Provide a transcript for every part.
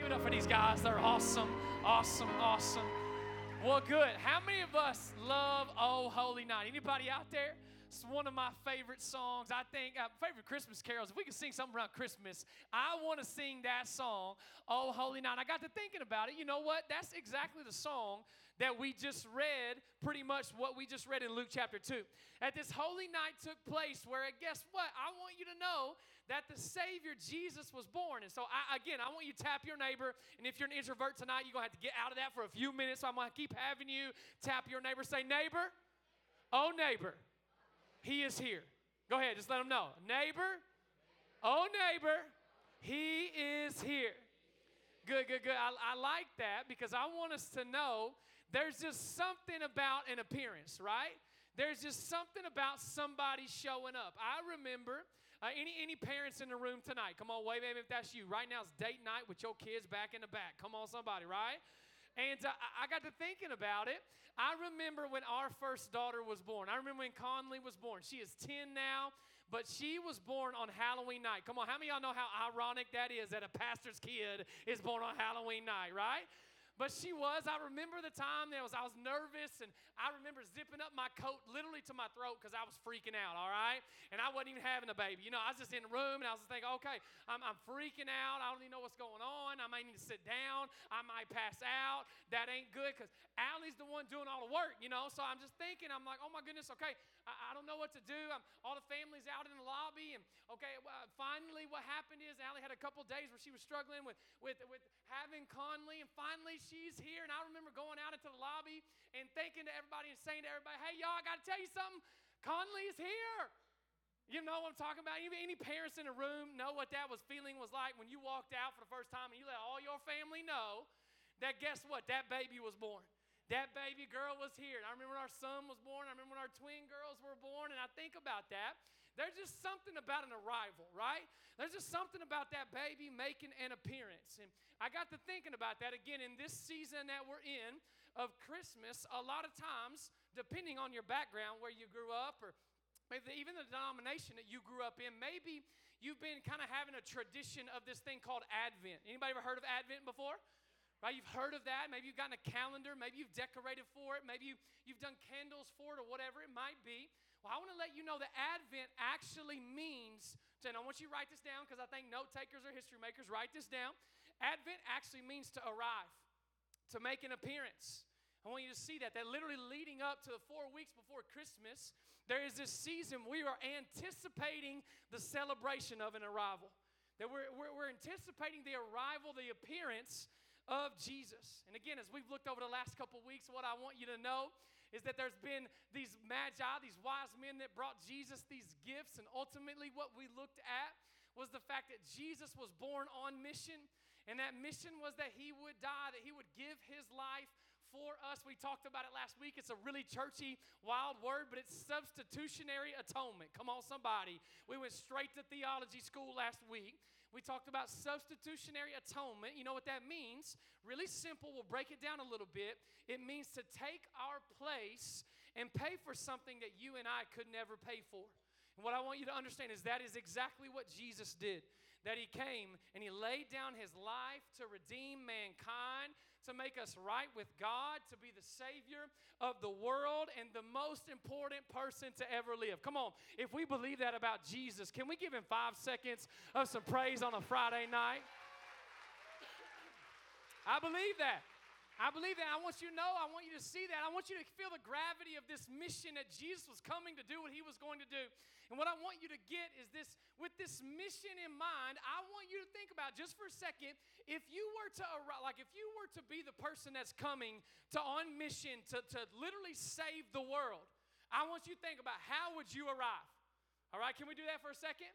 Give it up for these guys. They're awesome, awesome, awesome. Well, good. How many of us love Oh Holy Night? Anybody out there? It's one of my favorite songs. I think uh, favorite Christmas carols. If we can sing something around Christmas, I want to sing that song, "Oh Holy Night." I got to thinking about it. You know what? That's exactly the song that we just read. Pretty much what we just read in Luke chapter two. That this holy night took place, where guess what? I want you to know that the Savior Jesus was born. And so, I, again, I want you to tap your neighbor. And if you're an introvert tonight, you're gonna have to get out of that for a few minutes. So I'm gonna keep having you tap your neighbor. Say, neighbor. Oh, neighbor. He is here. Go ahead, just let them know. Neighbor, oh, neighbor, he is here. Good, good, good. I, I like that because I want us to know there's just something about an appearance, right? There's just something about somebody showing up. I remember uh, any any parents in the room tonight. Come on, wave, wave if that's you. Right now it's date night with your kids back in the back. Come on, somebody, right? And uh, I got to thinking about it. I remember when our first daughter was born. I remember when Conley was born. She is 10 now, but she was born on Halloween night. Come on, how many of y'all know how ironic that is that a pastor's kid is born on Halloween night, right? But she was. I remember the time that was I was nervous and I remember zipping up my coat literally to my throat because I was freaking out, all right? And I wasn't even having a baby. You know, I was just in the room and I was just thinking, okay, I'm, I'm freaking out. I don't even know what's going on. I might need to sit down. I might pass out. That ain't good because Allie's the one doing all the work, you know? So I'm just thinking, I'm like, oh my goodness, okay, I, I don't know what to do. I'm, all the family's out in the lobby. And okay, well, uh, finally, what happened is Allie had a couple days where she was struggling with, with, with having Conley. And finally, she's here. And I remember going out into the lobby and thinking to everybody and saying to everybody, hey, y'all, I got to tell you something. Conley's here. You know what I'm talking about? Any parents in the room know what that was feeling was like when you walked out for the first time and you let all your family know that guess what? That baby was born. That baby girl was here. And I remember when our son was born. I remember when our twin girls were born. And I think about that. There's just something about an arrival, right? There's just something about that baby making an appearance. And I got to thinking about that again in this season that we're in of Christmas. A lot of times, depending on your background, where you grew up, or maybe even the denomination that you grew up in, maybe you've been kind of having a tradition of this thing called Advent. Anybody ever heard of Advent before? Right? You've heard of that. Maybe you've gotten a calendar. Maybe you've decorated for it. Maybe you, you've done candles for it or whatever it might be. Well, I want to let you know that Advent actually means, and I want you to write this down because I think note takers or history makers, write this down. Advent actually means to arrive, to make an appearance. I want you to see that. That literally leading up to the four weeks before Christmas, there is this season we are anticipating the celebration of an arrival. That we're, we're, we're anticipating the arrival, the appearance of Jesus. And again, as we've looked over the last couple weeks, what I want you to know is that there's been these magi, these wise men that brought Jesus these gifts. And ultimately, what we looked at was the fact that Jesus was born on mission. And that mission was that he would die, that he would give his life for us. We talked about it last week. It's a really churchy, wild word, but it's substitutionary atonement. Come on, somebody. We went straight to theology school last week. We talked about substitutionary atonement. You know what that means? Really simple. We'll break it down a little bit. It means to take our place and pay for something that you and I could never pay for. And what I want you to understand is that is exactly what Jesus did. That he came and he laid down his life to redeem mankind, to make us right with God, to be the Savior of the world, and the most important person to ever live. Come on, if we believe that about Jesus, can we give him five seconds of some praise on a Friday night? I believe that. I believe that. I want you to know, I want you to see that. I want you to feel the gravity of this mission that Jesus was coming to do what he was going to do. And what I want you to get is this with this mission in mind, I want you to think about just for a second if you were to arrive, like if you were to be the person that's coming to on mission to, to literally save the world, I want you to think about how would you arrive? All right, can we do that for a second?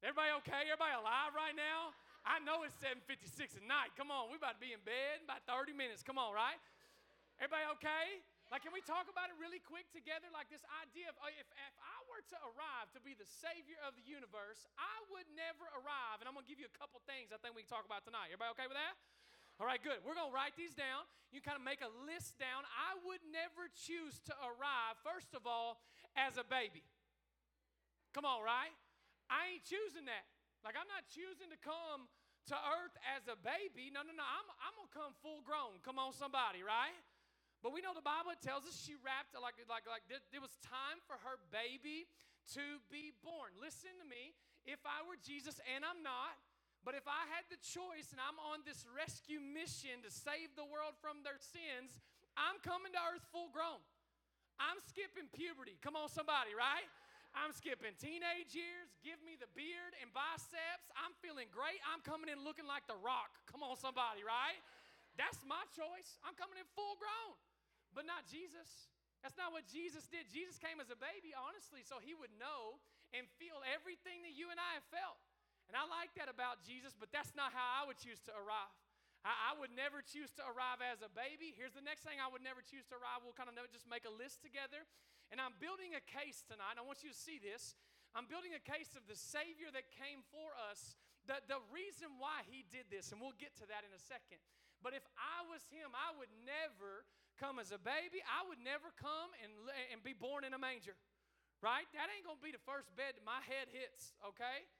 Everybody okay? Everybody alive right now? I know it's 7:56 at night. Come on, we about to be in bed in about 30 minutes. Come on, right? Everybody okay? Like, can we talk about it really quick together? Like this idea of if, if I were to arrive to be the savior of the universe, I would never arrive. And I'm gonna give you a couple things I think we can talk about tonight. Everybody okay with that? All right, good. We're going to write these down. You kind of make a list down. I would never choose to arrive, first of all, as a baby. Come on, right? I ain't choosing that. Like, I'm not choosing to come to earth as a baby. No, no, no. I'm, I'm going to come full grown. Come on, somebody, right? But we know the Bible tells us she wrapped like like like it was time for her baby to be born. Listen to me. If I were Jesus, and I'm not, but if I had the choice and I'm on this rescue mission to save the world from their sins, I'm coming to earth full grown. I'm skipping puberty. Come on, somebody, right? I'm skipping teenage years. Give me the beard and biceps. I'm feeling great. I'm coming in looking like The Rock. Come on, somebody, right? That's my choice. I'm coming in full grown, but not Jesus. That's not what Jesus did. Jesus came as a baby, honestly, so he would know and feel everything that you and I have felt. And I like that about Jesus, but that's not how I would choose to arrive. I, I, would never choose to arrive as a baby. Here's the next thing I would never choose to arrive. We'll kind of just make a list together. And I'm building a case tonight. I want you to see this. I'm building a case of the Savior that came for us, the, the reason why He did this, and we'll get to that in a second. But if I was Him, I would never come as a baby. I would never come and, and be born in a manger, right? That ain't gonna be the first bed my head hits, okay?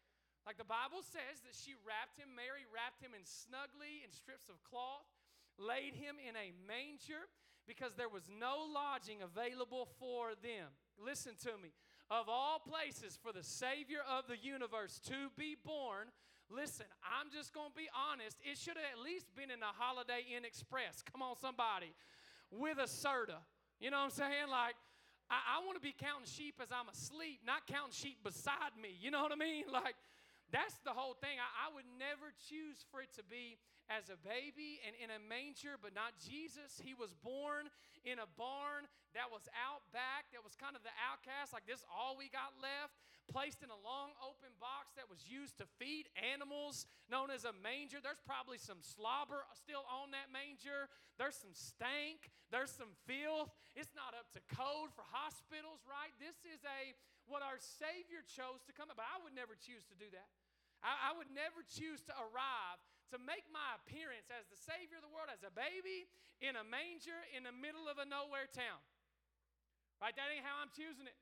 Like the Bible says that she wrapped him, Mary wrapped him in snugly in strips of cloth, laid him in a manger because there was no lodging available for them. Listen to me. Of all places for the Savior of the universe to be born, listen, I'm just going to be honest. It should have at least been in a Holiday Inn Express. Come on, somebody. With a Serta. You know what I'm saying? Like, I, I want to be counting sheep as I'm asleep, not counting sheep beside me. You know what I mean? Like, that's the whole thing. I, I, would never choose for it to be as a baby and in a manger, but not Jesus. He was born in a barn that was out back, that was kind of the outcast, like this, all we got left, placed in a long open box that was used to feed animals, known as a manger. There's probably some slobber still on that manger, there's some stank, there's some filth. It's not up to code for hospitals, right? This is a what our Savior chose to come, but I would never choose to do that. I would never choose to arrive to make my appearance as the Savior of the world, as a baby in a manger in the middle of a nowhere town. Right? That ain't how I'm choosing it.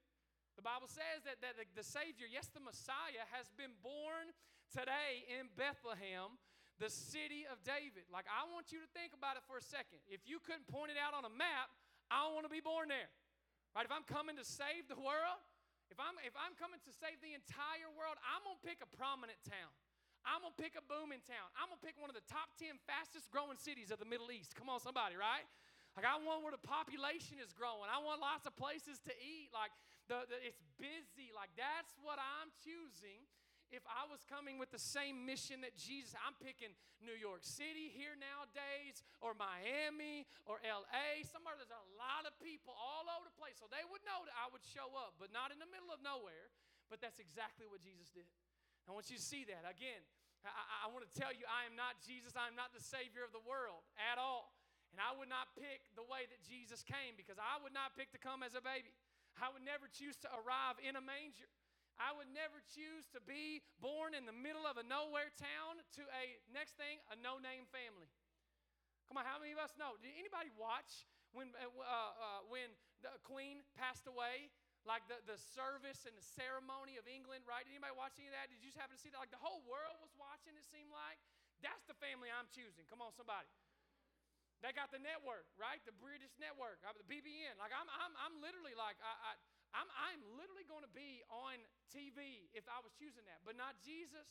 The Bible says that, that the, the Savior, yes, the Messiah, has been born today in Bethlehem, the city of David. Like, I want you to think about it for a second. If you couldn't point it out on a map, I don't want to be born there. Right? If I'm coming to save the world, if I'm, if I'm coming to save the entire world, I'm going to pick a prominent town. I'm to pick a booming town. I'm to pick one of the top 10 fastest growing cities of the Middle East. Come on, somebody, right? Like, I want where the population is growing. I want lots of places to eat. Like, the, the, it's busy. Like, that's what I'm choosing if I was coming with the same mission that Jesus, I'm picking New York City here nowadays, or Miami, or LA, somewhere there's a lot of people all over the place. So they would know that I would show up, but not in the middle of nowhere. But that's exactly what Jesus did. I want you to see that. Again, I, I want to tell you, I am not Jesus, I am not the Savior of the world at all. And I would not pick the way that Jesus came because I would not pick to come as a baby. I would never choose to arrive in a manger. I would never choose to be born in the middle of a nowhere town to a next thing a no-name family. Come on, how many of us know? Did anybody watch when uh, uh, when the Queen passed away? Like the, the service and the ceremony of England, right? Anybody watch any of that? Did you just happen to see that? Like the whole world was watching, it seemed like. That's the family I'm choosing. Come on, somebody. They got the network, right? The British network, uh, the BBN. Like I'm, I'm, I'm literally like, I, I I'm, I'm literally going to be on TV if I was choosing that, but not Jesus.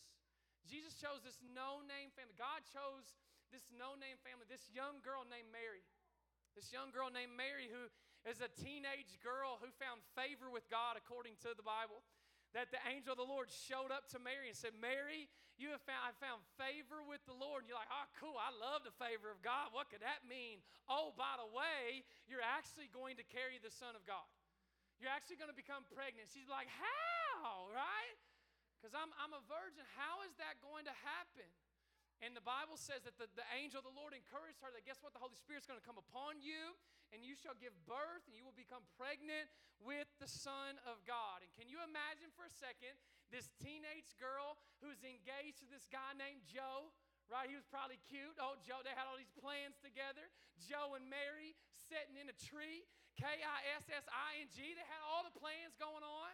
Jesus chose this no name family. God chose this no name family, this young girl named Mary. This young girl named Mary, who is a teenage girl who found favor with God according to the Bible. That the angel of the Lord showed up to Mary and said, Mary, you have found, I found favor with the Lord. And you're like, oh, cool, I love the favor of God. What could that mean? Oh, by the way, you're actually going to carry the Son of God. You're actually going to become pregnant. She's like, How? Right? Because I'm, I'm a virgin. How is that going to happen? And the Bible says that the, the angel of the Lord encouraged her that guess what? The Holy Spirit's going to come upon you, and you shall give birth, and you will become pregnant with the Son of God. And can you imagine for a second this teenage girl who's engaged to this guy named Joe? right? He was probably cute. Oh, Joe, they had all these plans together. Joe and Mary sitting in a tree. K I S S I N G. They had all the plans going on,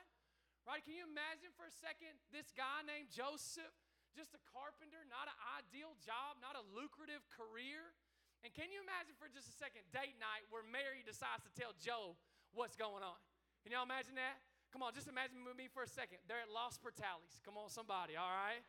right? Can you imagine for a second this guy named Joseph? Just a carpenter, not an ideal job, not a lucrative career. And can you imagine for just a second, date night where Mary decides to tell Joe what's going on? Can y'all imagine that? Come on, just imagine with me for a second. They're at Los Portales. Come on, somebody, all right?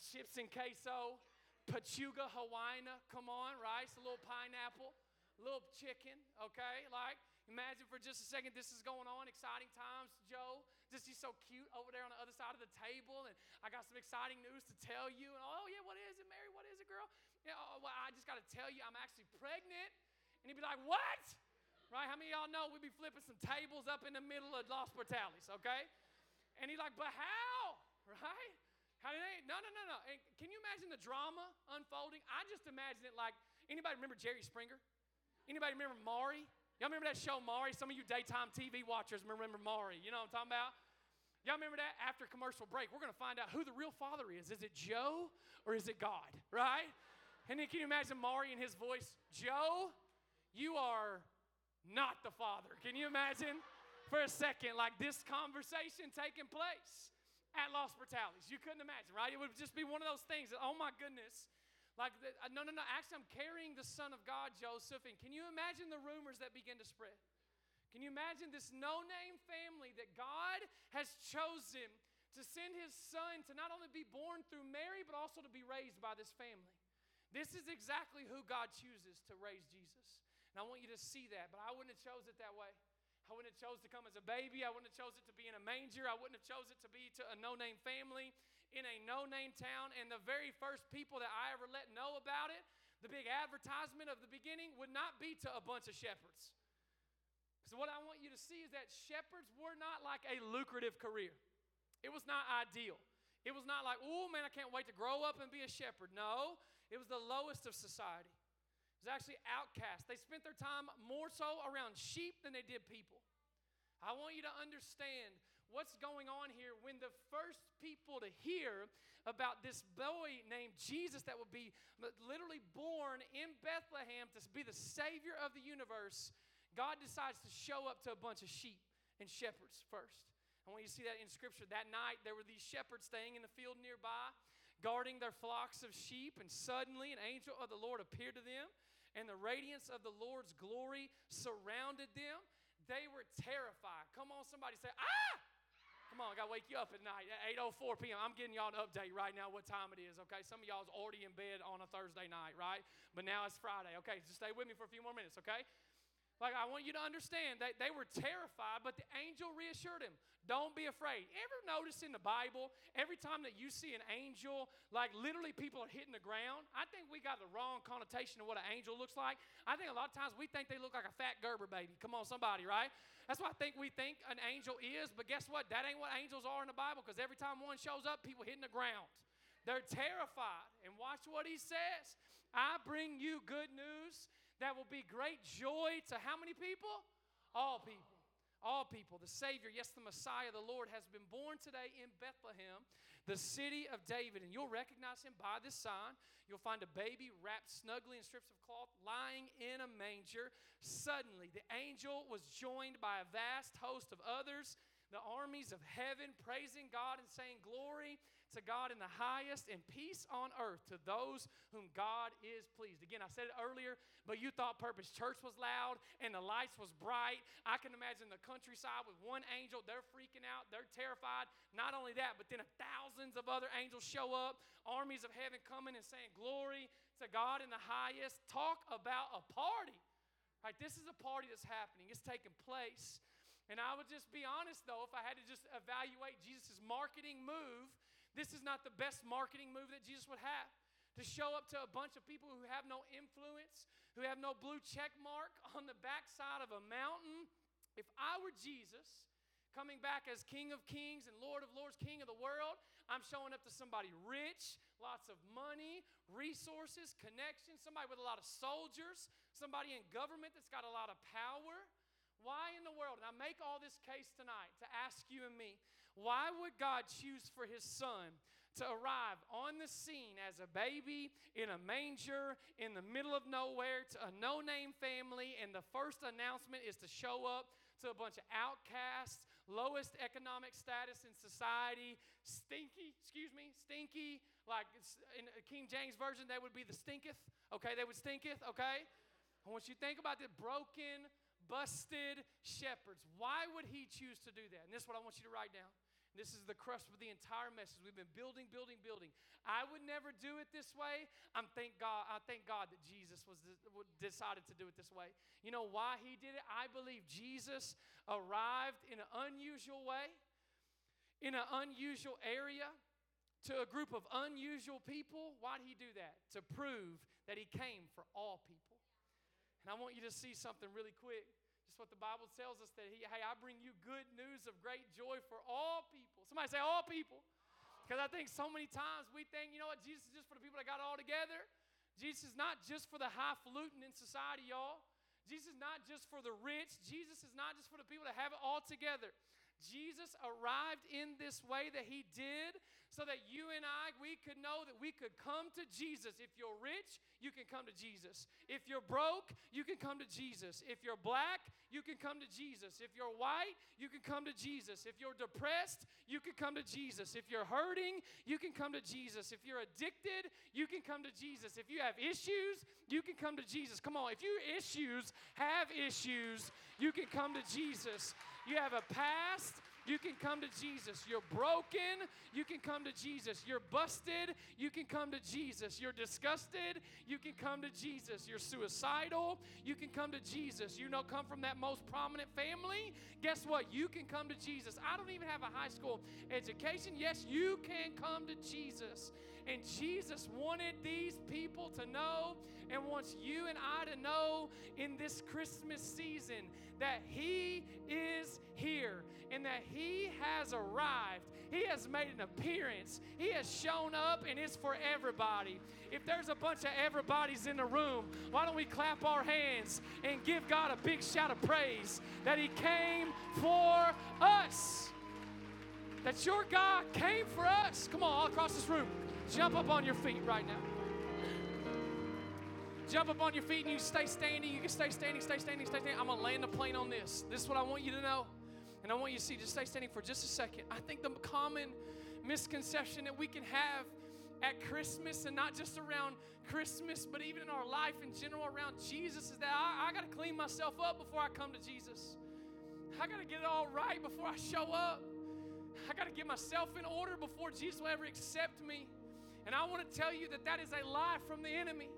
Chips and queso, pechuga Hawaiiana, come on, rice, a little pineapple, a little chicken, okay? Like, Imagine for just a second this is going on, exciting times, Joe. Just he's so cute over there on the other side of the table, and I got some exciting news to tell you. And oh yeah, what is it, Mary? What is it, girl? Yeah, oh, well, I just got to tell you, I'm actually pregnant. And he'd be like, what? Right? How many y'all know we'd be flipping some tables up in the middle of Los Portales, okay? And he's like, but how? Right? How did they? No, no, no, no. And can you imagine the drama unfolding? I just imagine it like anybody remember Jerry Springer? Anybody remember Maury? Y'all remember that show, Maury? Some of you daytime TV watchers remember Maury. You know what I'm talking about? Y'all remember that? After commercial break, we're going to find out who the real father is. Is it Joe or is it God? Right? And then can you imagine Maury and his voice? Joe, you are not the father. Can you imagine for a second, like this conversation taking place at Los Portales? You couldn't imagine, right? It would just be one of those things that, oh my goodness, like, uh, no, no, no. Actually, I'm carrying the Son of God, Joseph. And can you imagine the rumors that begin to spread? Can you imagine this no name family that God has chosen to send his son to not only be born through Mary, but also to be raised by this family? This is exactly who God chooses to raise Jesus. And I want you to see that, but I wouldn't have chose it that way. I wouldn't have chose to come as a baby. I wouldn't have chose it to be in a manger. I wouldn't have chose it to be to a no-name family in a no-name town. And the very first people that I ever let know about it, the big advertisement of the beginning, would not be to a bunch of shepherds. So what I want you to see is that shepherds were not like a lucrative career. It was not ideal. It was not like, oh man, I can't wait to grow up and be a shepherd. No, it was the lowest of society. It was actually outcast. They spent their time more so around sheep than they did people. I want you to understand what's going on here when the first people to hear about this boy named Jesus that would be literally born in Bethlehem to be the Savior of the universe, God decides to show up to a bunch of sheep and shepherds first. I want you to see that in Scripture. That night, there were these shepherds staying in the field nearby, guarding their flocks of sheep, and suddenly an angel of the Lord appeared to them, and the radiance of the Lord's glory surrounded them. They were terrified. Come on, somebody say, Ah! Come on, I gotta wake you up at night at 8:04 p.m. I'm getting y'all an update right now what time it is. Okay, some of y'all's already in bed on a Thursday night, right? But now it's Friday. Okay, just stay with me for a few more minutes. Okay, like, I want you to understand that they were terrified, but the angel reassured him, Don't be afraid. Ever notice in the Bible, every time that you see an angel, like literally people are hitting the ground? I think we got the wrong connotation of what an angel looks like. I think a lot of times we think they look like a fat Gerber baby. Come on, somebody, right? That's what I think we think an angel is, but guess what? That ain't what angels are in the Bible because every time one shows up, people hitting the ground. They're terrified. And watch what he says I bring you good news that will be great joy to how many people? All people. All people. The Savior, yes, the Messiah, the Lord, has been born today in Bethlehem, the city of David. And you'll recognize him by this sign. You'll find a baby wrapped snugly in strips of cloth, lying in a manger. Suddenly, the angel was joined by a vast host of others the armies of heaven praising God and saying, Glory to God in the highest and peace on earth to those whom God is pleased. Again, I said it earlier, but you thought Purpose Church was loud and the lights was bright. I can imagine the countryside with one angel. They're freaking out, they're terrified. Not only that, but then thousands of other angels show up, armies of heaven coming and saying, Glory to God in the highest. Talk about a party. Right? This is a party that's happening, it's taking place. And I would just be honest though, if I had to just evaluate Jesus' marketing move, this is not the best marketing move that Jesus would have. To show up to a bunch of people who have no influence, who have no blue check mark on the backside of a mountain. If I were Jesus, coming back as King of Kings and Lord of Lords, King of the world. I'm showing up to somebody rich, lots of money, resources, connections, somebody with a lot of soldiers, somebody in government that's got a lot of power. Why in the world? And I make all this case tonight to ask you and me why would God choose for his son to arrive on the scene as a baby in a manger in the middle of nowhere to a no name family? And the first announcement is to show up to a bunch of outcasts, lowest economic status in society, stinky, excuse me, stinky, like in King James Version, they would be the stinketh, okay? They would stinketh, okay? I want you to think about the broken, busted shepherds, why would he choose to do that? And this is what I want you to write down. This is the crust of the entire message. We've been building, building, building. I would never do it this way. I'm thank God. I thank God that Jesus was decided to do it this way. You know why he did it? I believe Jesus arrived in an unusual way, in an unusual area, to a group of unusual people. Why did he do that? To prove that he came for all people. And I want you to see something really quick. Just what the Bible tells us that he, hey, I bring you good news of great joy for all people. Somebody say all people. Because I think so many times we think, you know what, Jesus is just for the people that got all together. Jesus is not just for the highfalutin in society, y'all. Jesus is not just for the rich. Jesus is not just for the people that have it all together. Jesus arrived in this way that he did so that you and I, we could know that we could come to Jesus. If you're rich, you can come to Jesus. If you're broke, you can come to Jesus. If you're black, you can come to Jesus. If you're white, you can come to Jesus. If you're depressed, you can come to Jesus. If you're hurting, you can come to Jesus. If you're addicted, you can come to Jesus. If you have issues, you can come to Jesus. Come on, if your issues have issues, you can come to Jesus. You have a past, you can come to Jesus. You're broken, you can come to Jesus. You're busted, you can come to Jesus. You're disgusted, you can come to Jesus. You're suicidal, you can come to Jesus. You know, come from that most prominent family, guess what? You can come to Jesus. I don't even have a high school education. Yes, you can come to Jesus. And Jesus wanted these people to know and wants you and I to know in this Christmas season that He is here and that He has arrived. He has made an appearance. He has shown up and it's for everybody. If there's a bunch of everybody's in the room, why don't we clap our hands and give God a big shout of praise that He came for us? That your God came for us. Come on, all across this room. Jump up on your feet right now. Jump up on your feet and you stay standing. You can stay standing, stay standing, stay standing. I'm going to land the plane on this. This is what I want you to know. And I want you to see, just stay standing for just a second. I think the common misconception that we can have at Christmas and not just around Christmas, but even in our life in general around Jesus is that I, I got to clean myself up before I come to Jesus. I got to get it all right before I show up. I got to get myself in order before Jesus will ever accept me. And I want to tell you that that is a lie from the enemy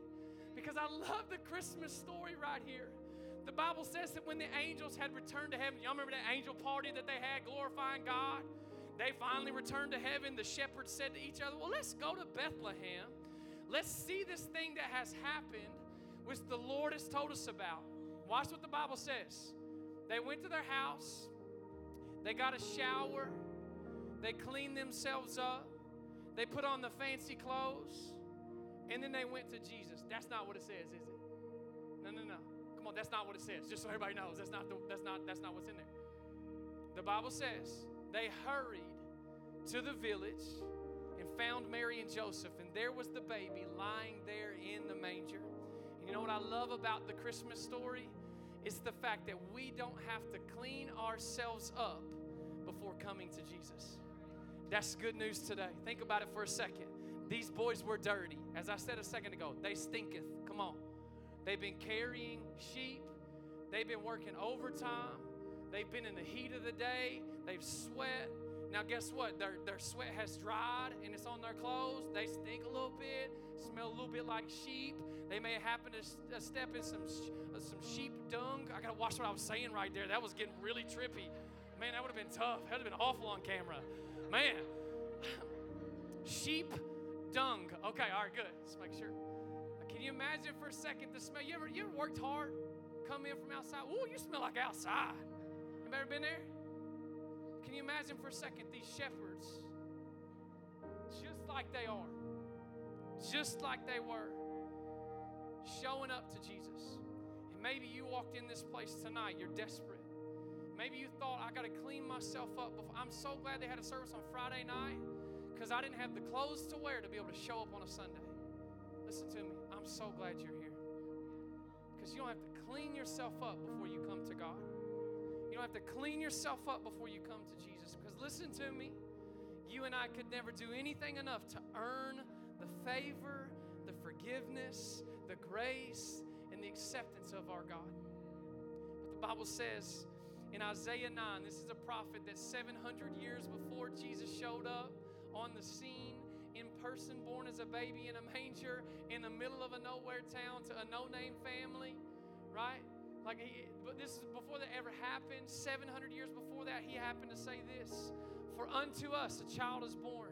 because I love the Christmas story right here. The Bible says that when the angels had returned to heaven, y'all remember that angel party that they had glorifying God? They finally returned to heaven. The shepherds said to each other, Well, let's go to Bethlehem. Let's see this thing that has happened, which the Lord has told us about. Watch what the Bible says. They went to their house, they got a shower, they cleaned themselves up, they put on the fancy clothes, and then they went to Jesus. That's not what it says, is it? No, no, no. Come on, that's not what it says. Just so everybody knows, that's not the, that's not that's not what's in there. The Bible says they hurried to the village and found Mary and Joseph, and there was the baby lying there in the manger. And you know what I love about the Christmas story? It's the fact that we don't have to clean ourselves up before coming to Jesus. That's good news today. Think about it for a second. These boys were dirty. As I said a second ago, they stinketh. Come on. They've been carrying sheep, they've been working overtime, they've been in the heat of the day, they've sweat. Now, guess what? Their, their sweat has dried and it's on their clothes. They stink a little bit, smell a little bit like sheep. They may happen to uh, step in some, uh, some sheep dung. I got to watch what I was saying right there. That was getting really trippy. Man, that would have been tough. That would have been awful on camera. Man, sheep dung. Okay, all right, good. Just make sure. Can you imagine for a second the smell? You ever you ever worked hard, come in from outside? Ooh, you smell like outside. You ever been there? Can you imagine for a second these shepherds, just like they are, just like they were, showing up to Jesus? And maybe you walked in this place tonight, you're desperate. Maybe you thought, I got to clean myself up. Before. I'm so glad they had a service on Friday night because I didn't have the clothes to wear to be able to show up on a Sunday. Listen to me. I'm so glad you're here because you don't have to clean yourself up before you come to God. You don't have to clean yourself up before you come to Jesus. Because listen to me, you and I could never do anything enough to earn the favor, the forgiveness, the grace, and the acceptance of our God. But the Bible says in Isaiah 9, this is a prophet that 700 years before Jesus showed up on the scene in person, born as a baby in a manger in the middle of a nowhere town to a no name family, right? Like, he, but this is before that ever happened. 700 years before that, he happened to say this For unto us a child is born,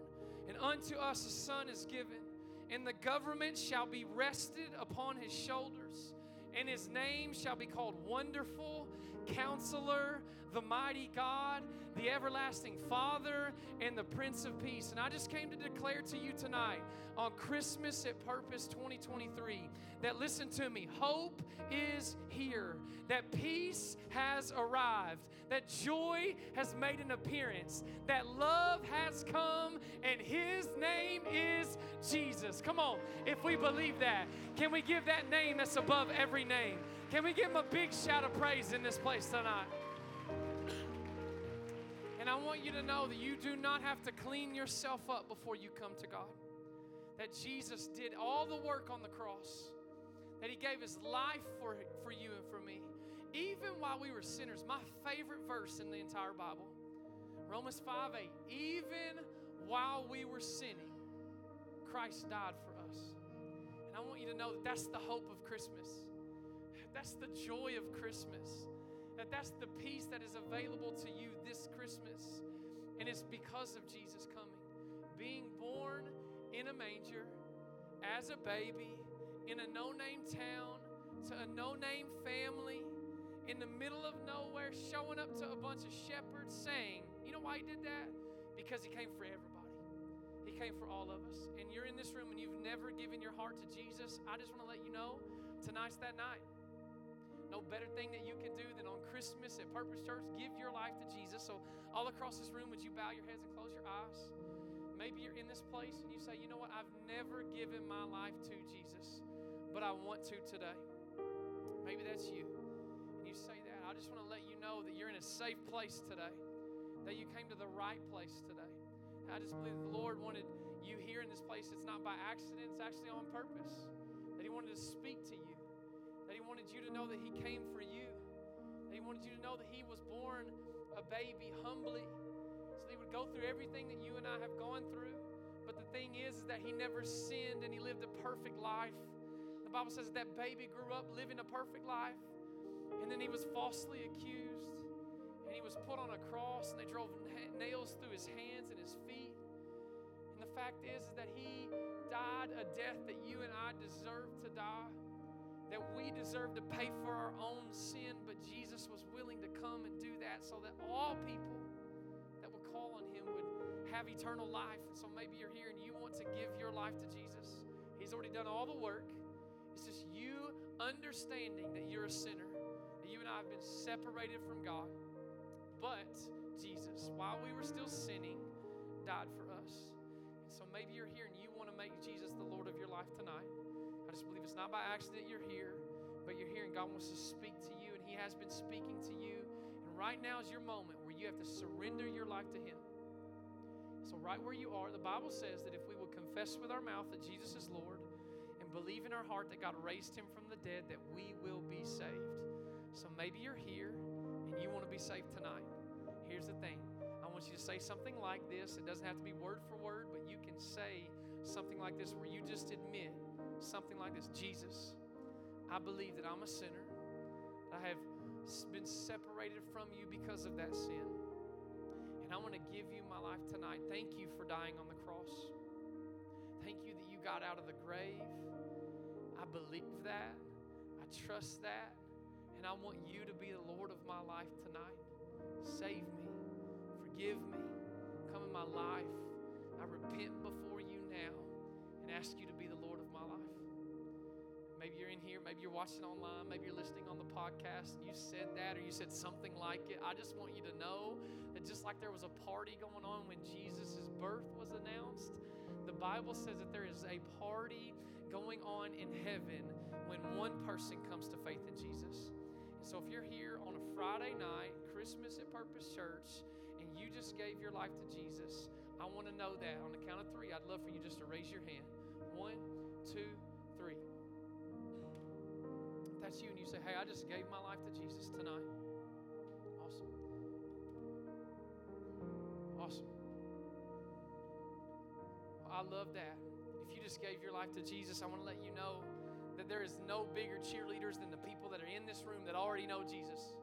and unto us a son is given, and the government shall be rested upon his shoulders, and his name shall be called Wonderful, Counselor, the Mighty God, the Everlasting Father, and the Prince of Peace. And I just came to declare to you tonight on Christmas at Purpose 2023 that listen to me, hope is here, that peace has arrived, that joy has made an appearance, that love has come, and His name is Jesus. Come on, if we believe that, can we give that name that's above every name? Can we give Him a big shout of praise in this place tonight? And I want you to know that you do not have to clean yourself up before you come to God. That Jesus did all the work on the cross, that He gave His life for, for you and for me. Even while we were sinners, my favorite verse in the entire Bible, Romans 5 8. Even while we were sinning, Christ died for us. And I want you to know that that's the hope of Christmas. That's the joy of Christmas that that's the peace that is available to you this Christmas. And it's because of Jesus coming. Being born in a manger as a baby in a no name town to a no name family in the middle of nowhere, showing up to a bunch of shepherds saying, You know why he did that? Because he came for everybody. He came for all of us. And you're in this room and you've never given your heart to Jesus. I just want to let you know tonight's that night. No better thing that you can do than on Christmas at Purpose Church, give your life to Jesus. So, all across this room, would you bow your heads and close your eyes? Maybe you're in this place and you say, you know what, I've never given my life to Jesus, but I want to today. Maybe that's you. And you say that. I just want to let you know that you're in a safe place today, that you came to the right place today. I just believe the Lord wanted you here in this place. It's not by accident, it's actually on purpose. That He wanted to speak to you He wanted you to know that He came for you, He wanted you to know that He was born a baby humbly, so that He would go through everything that you and I have gone through. But the thing is, is that He never sinned and He lived a perfect life. The Bible says that, baby grew up living a perfect life, and then he was falsely accused, and he was put on a cross, and they drove nails through his hands and his feet. And the fact is, is that he died a death that you and I deserve to die that we deserve to pay for our own sin, but Jesus was willing to come and do that so that all people that would call on him would have eternal life. And so maybe you're here and you want to give your life to Jesus. He's already done all the work. It's just you understanding that you're a sinner, that you and I have been separated from God. But Jesus, while we were still sinning, died for us. And so maybe you're here and you want to make Jesus the Lord of your life tonight just believe it's not by accident you're here, but you're here and God wants to speak to you, and He has been speaking to you. And right now is your moment where you have to surrender your life to Him. So, right where you are, the Bible says that if we will confess with our mouth that Jesus is Lord and believe in our heart that God raised Him from the dead, that we will be saved. So, maybe you're here and you want to be saved tonight. Here's the thing I want you to say something like this. It doesn't have to be word for word, but you can say something like this where you just admit something like this Jesus, I believe that I'm a sinner. I have been separated from you because of that sin. And I want to give you my life tonight. Thank you for dying on the cross. Thank you that you got out of the grave. I believe that. I trust that. And I want you to be the Lord of my life tonight. Save me. Forgive me. Come in my life. I repent before you now and ask you to be the Lord of life. Maybe you're in here, maybe you're watching online, maybe you're listening on the podcast, and you said that or you said something like it. I just want you to know that just like there was a party going on when Jesus' birth was announced, the Bible says that there is a party going on in heaven when one person comes to faith in Jesus. So if you're here on a Friday night, Christmas at Purpose Church, and you just gave your life to Jesus, I want to know that. On the count of three, I'd love for you just to raise your hand. One, two, three. If that's you, and you say, Hey, I just gave my life to Jesus tonight. Awesome. Awesome. Well, I love that. If you just gave your life to Jesus, I want to let you know that there is no bigger cheerleaders than the people that are in this room that already know Jesus.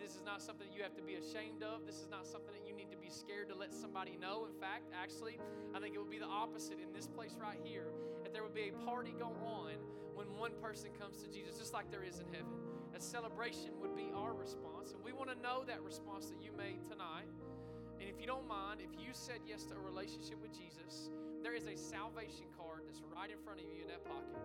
This is not something you have to be ashamed of. This is not something that you need to be scared to let somebody know. In fact, actually, I think it would be the opposite in this place right here. There would be a party go on when one person comes to Jesus, just like there is in heaven. A celebration would be our response. And we want to know that response that you made tonight. And if you don't mind, if you said yes to a relationship with Jesus, there is a salvation card that's right in front of you in that pocket.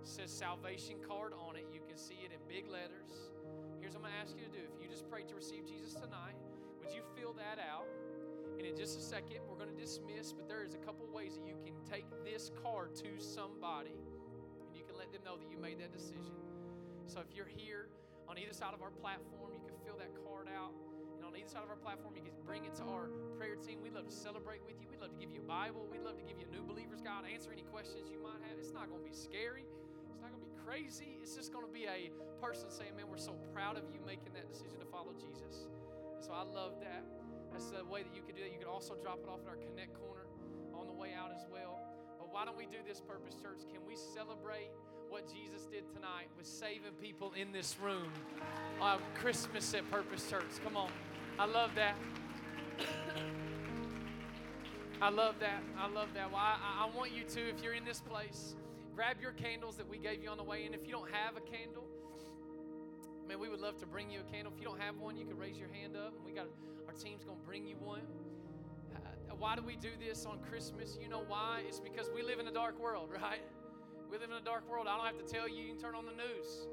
It says salvation card on it. You can see it in big letters. Here's what I'm going to ask you to do. If you just prayed to receive Jesus tonight, would you fill that out? And in just a second, we're going to dismiss, but there is a couple ways that you can take this card to somebody and you can let them know that you made that decision. So if you're here on either side of our platform, you can fill that card out And on either side of our platform. You can bring it to our prayer team. We'd love to celebrate with you. We'd love to give you a Bible. We'd love to give you a new believer's guide, answer any questions you might have. It's not going to be scary. It's not going to be crazy. It's just going to be a person saying, Man, we're so proud of you making that decision to follow Jesus. And so I love that. That's the way that you could do that. You could also drop it off at our Connect corner on the way out as well. But why don't we do this, Purpose Church? Can we celebrate what Jesus did tonight with saving people in this room on Christmas at Purpose Church? Come on. I love that. I love that. I love that. Well, I, I want you to, if you're in this place, grab your candles that we gave you on the way in. If you don't have a candle, man, we would love to bring you a candle. If you don't have one, you can raise your hand up, and we got our team's gonna bring you one. Uh, why do we do this on Christmas? You know why? It's because we live in a dark world, right? We live in a dark world. I don't have to tell you. You can turn on the news,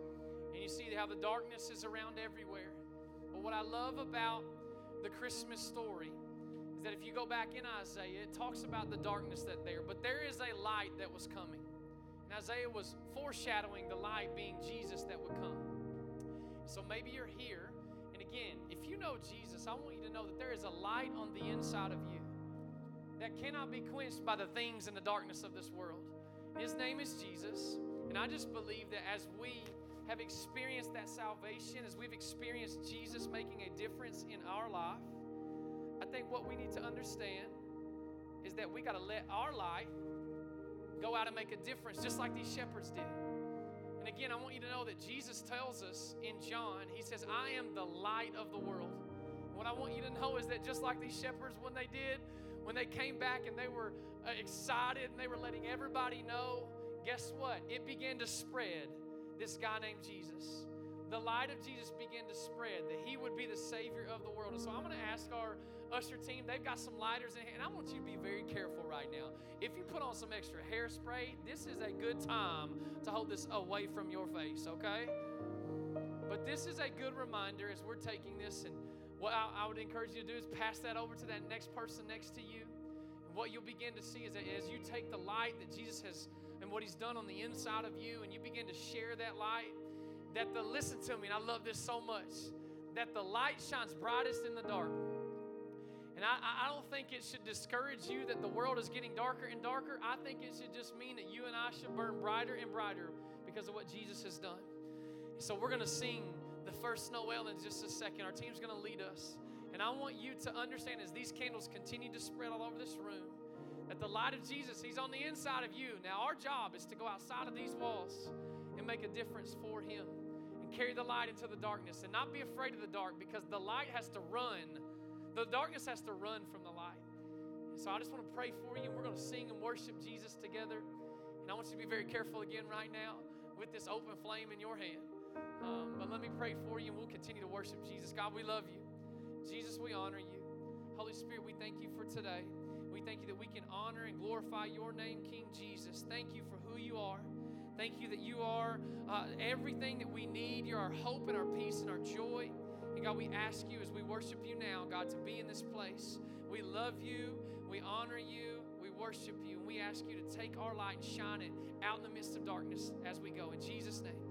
and you see how the darkness is around everywhere. But what I love about the Christmas story is that if you go back in Isaiah, it talks about the darkness that there, but there is a light that was coming. And Isaiah was foreshadowing the light being Jesus that would come. So maybe you're here, and again, if you know Jesus, I want you to know that there is a light on the inside of you that cannot be quenched by the things in the darkness of this world. His name is Jesus, and I just believe that as we have experienced that salvation, as we've experienced Jesus making a difference in our life, I think what we need to understand is that we got to let our light go out and make a difference, just like these shepherds did. And again, I want you to know that Jesus tells us in John, He says, I am the light of the world. What I want you to know is that just like these shepherds, when they did, when they came back and they were uh, excited and they were letting everybody know, guess what? It began to spread this guy named Jesus. The light of Jesus began to spread, that he would be the Savior of the world. And so I'm going to ask our usher team, they've got some lighters in hand. And I want you to be very careful right now. If you put on some extra hairspray, this is a good time to hold this away from your face, okay? But this is a good reminder as we're taking this. And what I, I would encourage you to do is pass that over to that next person next to you. And what you'll begin to see is that as you take the light that Jesus has and what He's done on the inside of you, and you begin to share that light, that the, listen to me, and I love this so much, that the light shines brightest in the dark. And I, I don't think it should discourage you that the world is getting darker and darker. I think it should just mean that you and I should burn brighter and brighter because of what Jesus has done. So we're going to sing the first Noel in just a second. Our team's going to lead us. And I want you to understand as these candles continue to spread all over this room that the light of Jesus, He's on the inside of you. Now, our job is to go outside of these walls and make a difference for Him and carry the light into the darkness and not be afraid of the dark because the light has to run. The darkness has to run from the light. And so I just want to pray for you. We're going to sing and worship Jesus together. And I want you to be very careful again right now with this open flame in your hand. Um, but let me pray for you and we'll continue to worship Jesus. God, we love you. Jesus, we honor you. Holy Spirit, we thank you for today. We thank you that we can honor and glorify your name, King Jesus. Thank you for who you are. Thank you that you are uh, everything that we need. You're our hope and our peace and our joy. And God, we ask you as we worship you now, God, to be in this place. We love you. We honor you. We worship you. And we ask you to take our light and shine it out in the midst of darkness as we go. In Jesus' name.